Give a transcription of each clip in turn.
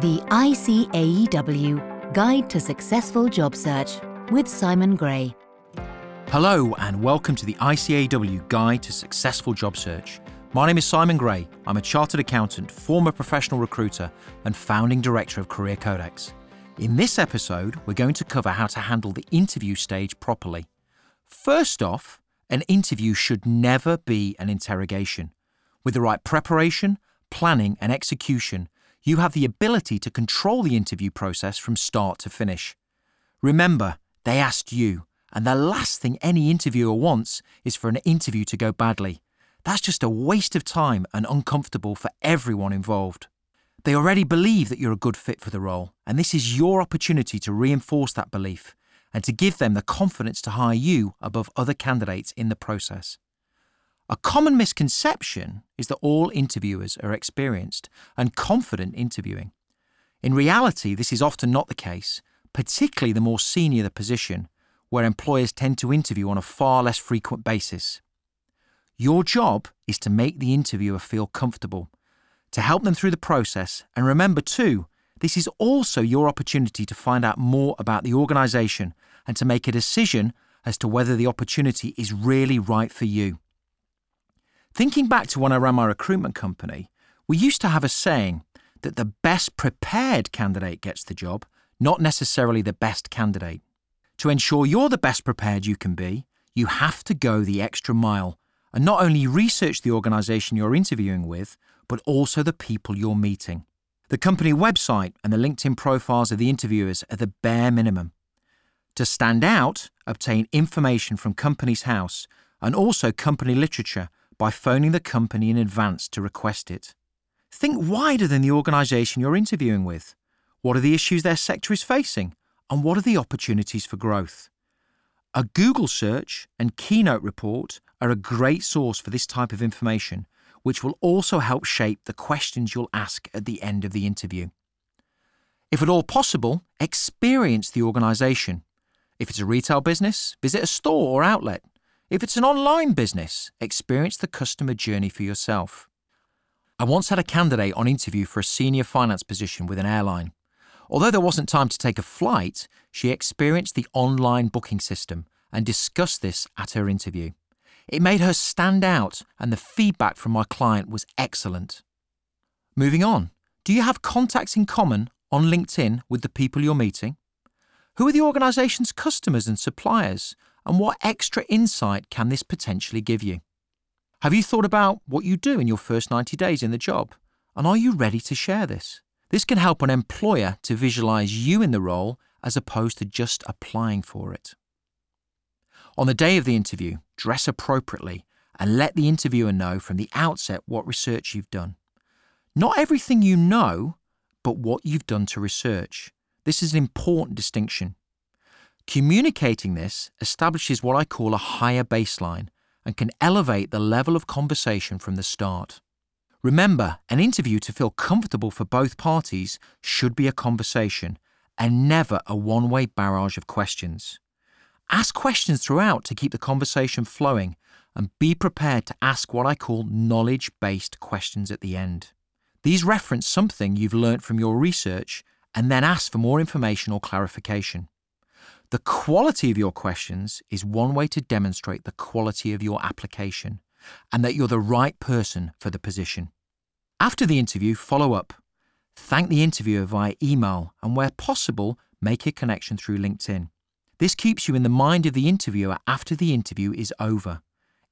The ICAEW Guide to Successful Job Search with Simon Gray. Hello, and welcome to the ICAEW Guide to Successful Job Search. My name is Simon Gray. I'm a chartered accountant, former professional recruiter, and founding director of Career Codex. In this episode, we're going to cover how to handle the interview stage properly. First off, an interview should never be an interrogation. With the right preparation, planning, and execution, you have the ability to control the interview process from start to finish. Remember, they asked you, and the last thing any interviewer wants is for an interview to go badly. That's just a waste of time and uncomfortable for everyone involved. They already believe that you're a good fit for the role, and this is your opportunity to reinforce that belief and to give them the confidence to hire you above other candidates in the process. A common misconception is that all interviewers are experienced and confident interviewing. In reality, this is often not the case, particularly the more senior the position, where employers tend to interview on a far less frequent basis. Your job is to make the interviewer feel comfortable, to help them through the process, and remember too, this is also your opportunity to find out more about the organisation and to make a decision as to whether the opportunity is really right for you. Thinking back to when I ran my recruitment company, we used to have a saying that the best prepared candidate gets the job, not necessarily the best candidate. To ensure you're the best prepared you can be, you have to go the extra mile and not only research the organisation you're interviewing with, but also the people you're meeting. The company website and the LinkedIn profiles of the interviewers are the bare minimum. To stand out, obtain information from Companies House and also company literature by phoning the company in advance to request it. Think wider than the organisation you're interviewing with. What are the issues their sector is facing? And what are the opportunities for growth? A Google search and Keynote report are a great source for this type of information, which will also help shape the questions you'll ask at the end of the interview. If at all possible, experience the organisation. If it's a retail business, visit a store or outlet. If it's an online business, experience the customer journey for yourself. I once had a candidate on interview for a senior finance position with an airline. Although there wasn't time to take a flight, she experienced the online booking system and discussed this at her interview. It made her stand out, and the feedback from my client was excellent. Moving on, do you have contacts in common on LinkedIn with the people you're meeting? Who are the organisation's customers and suppliers, and what extra insight can this potentially give you? Have you thought about what you do in your first 90 days in the job? And are you ready to share this? This can help an employer to visualize you in the role as opposed to just applying for it. On the day of the interview, dress appropriately and let the interviewer know from the outset what research you've done. Not everything you know, but what you've done to research. This is an important distinction. Communicating this establishes what I call a higher baseline and can elevate the level of conversation from the start. Remember, an interview to feel comfortable for both parties should be a conversation and never a one way barrage of questions. Ask questions throughout to keep the conversation flowing and be prepared to ask what I call knowledge based questions at the end. These reference something you've learnt from your research and then ask for more information or clarification. The quality of your questions is one way to demonstrate the quality of your application and that you're the right person for the position. After the interview, follow up. Thank the interviewer via email and, where possible, make a connection through LinkedIn. This keeps you in the mind of the interviewer after the interview is over.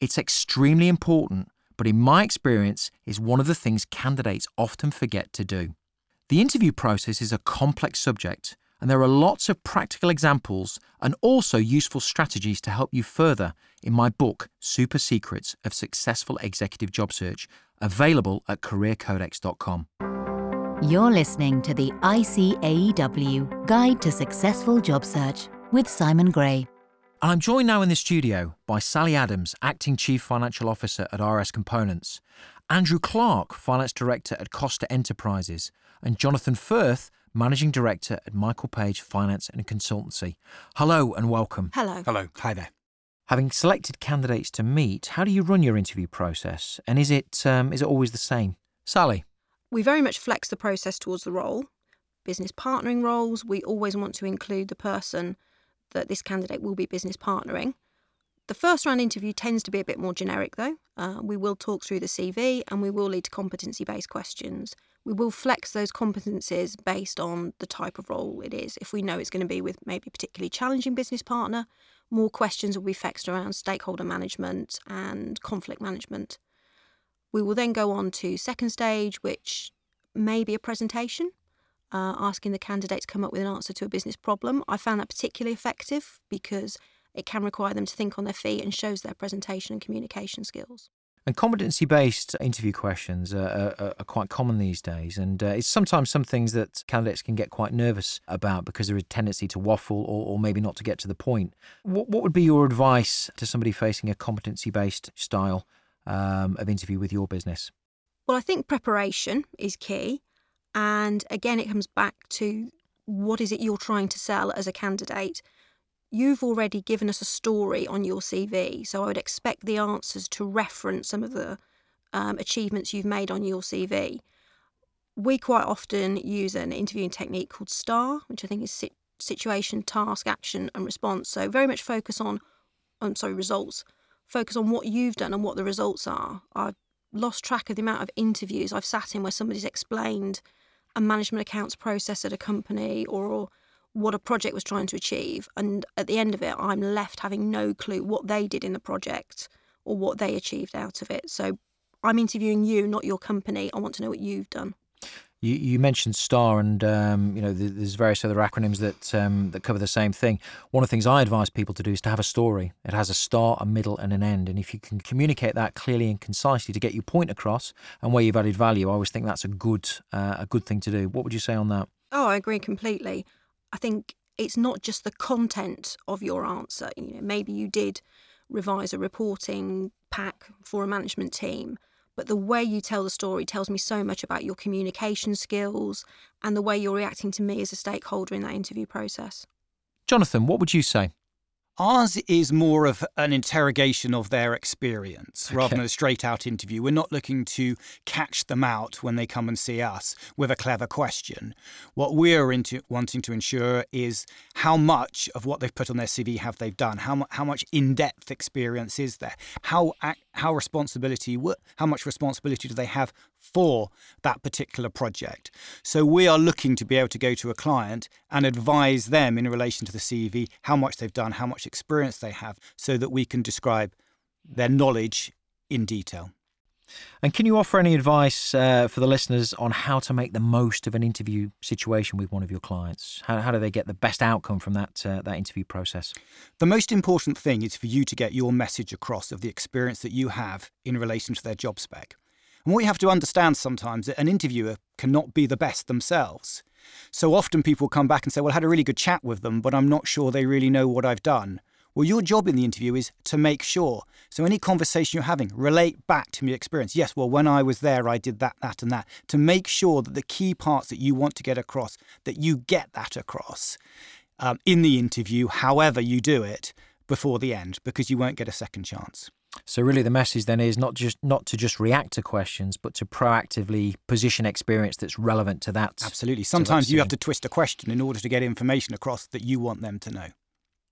It's extremely important, but in my experience, is one of the things candidates often forget to do. The interview process is a complex subject, and there are lots of practical examples and also useful strategies to help you further in my book, Super Secrets of Successful Executive Job Search, available at careercodex.com. You're listening to the ICAEW Guide to Successful Job Search with Simon Gray. And I'm joined now in the studio by Sally Adams, Acting Chief Financial Officer at RS Components, Andrew Clark, Finance Director at Costa Enterprises, and Jonathan Firth, Managing Director at Michael Page Finance and Consultancy. Hello and welcome. Hello. Hello. Hi there. Having selected candidates to meet, how do you run your interview process? And is it um, is it always the same? Sally. We very much flex the process towards the role. business partnering roles, we always want to include the person that this candidate will be business partnering. The first round interview tends to be a bit more generic, though. Uh, we will talk through the CV and we will lead to competency based questions. We will flex those competencies based on the type of role it is. If we know it's going to be with maybe a particularly challenging business partner, more questions will be flexed around stakeholder management and conflict management. We will then go on to second stage, which may be a presentation, uh, asking the candidate to come up with an answer to a business problem. I found that particularly effective because it can require them to think on their feet and shows their presentation and communication skills. And competency based interview questions are, are, are, quite common these days. And uh, it's sometimes some things that candidates can get quite nervous about because there is a tendency to waffle or, or maybe not to get to the point. What, what would be your advice to somebody facing a competency based style um, of interview with your business? Well, I think preparation is key. And again, it comes back to what is it you're trying to sell as a candidate? You've already given us a story on your CV, so I would expect the answers to reference some of the um, achievements you've made on your CV. We quite often use an interviewing technique called STAR, which I think is situation, task, action, and response. So very much focus on, I'm sorry, results. Focus on what you've done and what the results are. I've lost track of the amount of interviews I've sat in where somebody's explained a management accounts process at a company or what a project was trying to achieve. And at the end of it, I'm left having no clue what they did in the project or what they achieved out of it. So I'm interviewing you, not your company. I want to know what you've done. You, you mentioned STAR, and um, you know there's various other acronyms that um, that cover the same thing. One of the things I advise people to do is to have a story. It has a start, a middle, and an end. And if you can communicate that clearly and concisely to get your point across and where you've added value, I always think that's a good uh, a good thing to do. What would you say on that? Oh, I agree completely. I think it's not just the content of your answer. You know, maybe you did revise a reporting pack for a management team, but the way you tell the story tells me so much about your communication skills and the way you're reacting to me as a stakeholder in that interview process. Jonathan, what would you say? Ours is more of an interrogation of their experience okay. rather than a straight out interview. We're not looking to catch them out when they come and see us with a clever question. What we're into, wanting to ensure is how much of what they've put on their CV have they done? How, how much in depth experience is there? How, how responsibility, how much responsibility do they have for that particular project. So we are looking to be able to go to a client and advise them in relation to the CV how much they've done, how much experience they have, so that we can describe their knowledge in detail. And can you offer any advice uh, for the listeners on how to make the most of an interview situation with one of your clients? How, how do they get the best outcome from that uh, that interview process? The most important thing is for you to get your message across of the experience that you have in relation to their job spec. And what you have to understand sometimes that an interviewer cannot be the best themselves. So often people come back and say, Well, I had a really good chat with them, but I'm not sure they really know what I've done. Well, your job in the interview is to make sure. So any conversation you're having, relate back to your experience. Yes, well, when I was there, I did that, that, and that. To make sure that the key parts that you want to get across, that you get that across um, in the interview, however you do it, before the end, because you won't get a second chance. So really, the message then is not just not to just react to questions, but to proactively position experience that's relevant to that. Absolutely. Sometimes you have to twist a question in order to get information across that you want them to know.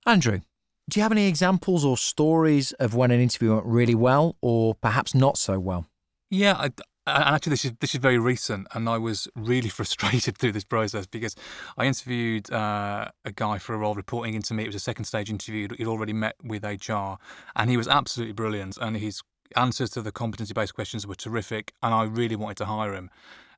Andrew, do you have any examples or stories of when an interview went really well, or perhaps not so well? Yeah, I, and actually this is this is very recent and i was really frustrated through this process because i interviewed uh, a guy for a role reporting into me. It was a second stage interview. He'd already met with hr and he was absolutely brilliant and his answers to the competency based questions were terrific and i really wanted to hire him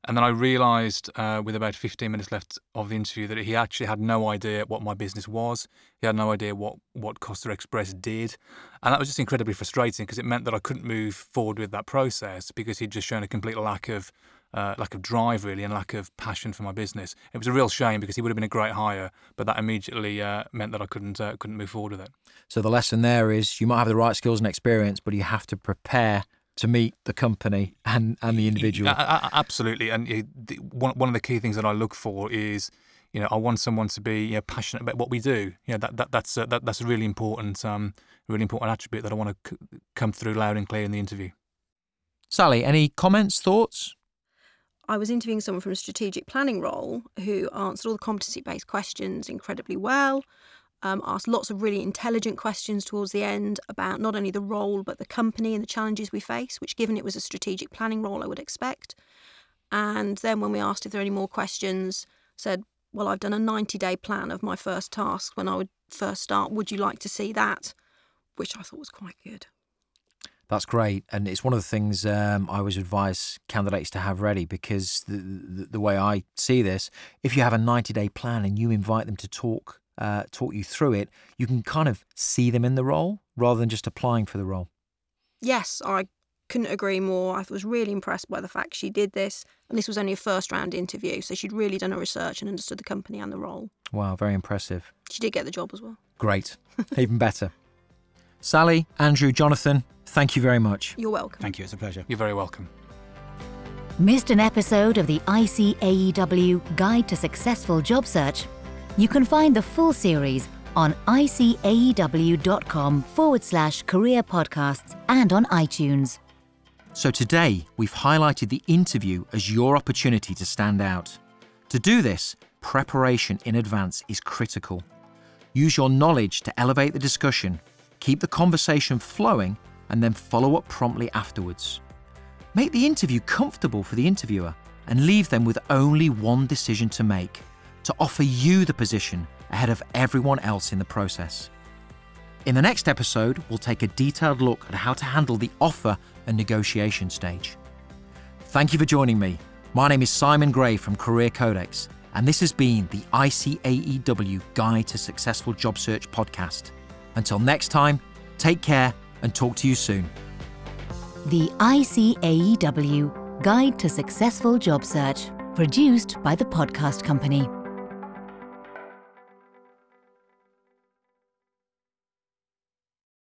and then I realised uh, with about 15 minutes left of the interview that he actually had no idea what my business was. He had no idea what, what Costa Express did. And that was just incredibly frustrating because it meant that I couldn't move forward with that process because he'd just shown a complete lack of uh, lack of drive really and lack of passion for my business. It was a real shame because he would have been a great hire, but that immediately uh, meant that I couldn't uh, couldn't move forward with it. So the lesson there is you might have the right skills and experience, but you have to prepare to meet the company and, and the individual. Absolutely, and one one of the key things that I look for is, you know, I want someone to be you know, passionate about what we do. You know, that, that that's a, that, that's a really important um really important attribute that I want to c- come through loud and clear in the interview. Sally, any comments, thoughts? I was interviewing someone from a strategic planning role who answered all the competency based questions incredibly well, um, asked lots of really intelligent questions towards the end about not only the role but the company and the challenges we face, which, given it was a strategic planning role, I would expect. And then when we asked if there are any more questions, said, Well, I've done a 90 day plan of my first task when I would first start. Would you like to see that? Which I thought was quite good. That's great, and it's one of the things um, I always advise candidates to have ready because the, the, the way I see this, if you have a ninety day plan and you invite them to talk uh, talk you through it, you can kind of see them in the role rather than just applying for the role. Yes, I couldn't agree more. I was really impressed by the fact she did this, and this was only a first round interview, so she'd really done her research and understood the company and the role. Wow, very impressive. She did get the job as well. Great, even better. Sally, Andrew, Jonathan, thank you very much. You're welcome. Thank you. It's a pleasure. You're very welcome. Missed an episode of the ICAEW Guide to Successful Job Search? You can find the full series on icaew.com forward slash career podcasts and on iTunes. So today, we've highlighted the interview as your opportunity to stand out. To do this, preparation in advance is critical. Use your knowledge to elevate the discussion, keep the conversation flowing, and then follow up promptly afterwards. Make the interview comfortable for the interviewer and leave them with only one decision to make to offer you the position ahead of everyone else in the process. In the next episode, we'll take a detailed look at how to handle the offer and negotiation stage. Thank you for joining me. My name is Simon Gray from Career Codex, and this has been the ICAEW Guide to Successful Job Search podcast. Until next time, take care and talk to you soon. The ICAEW Guide to Successful Job Search, produced by the Podcast Company.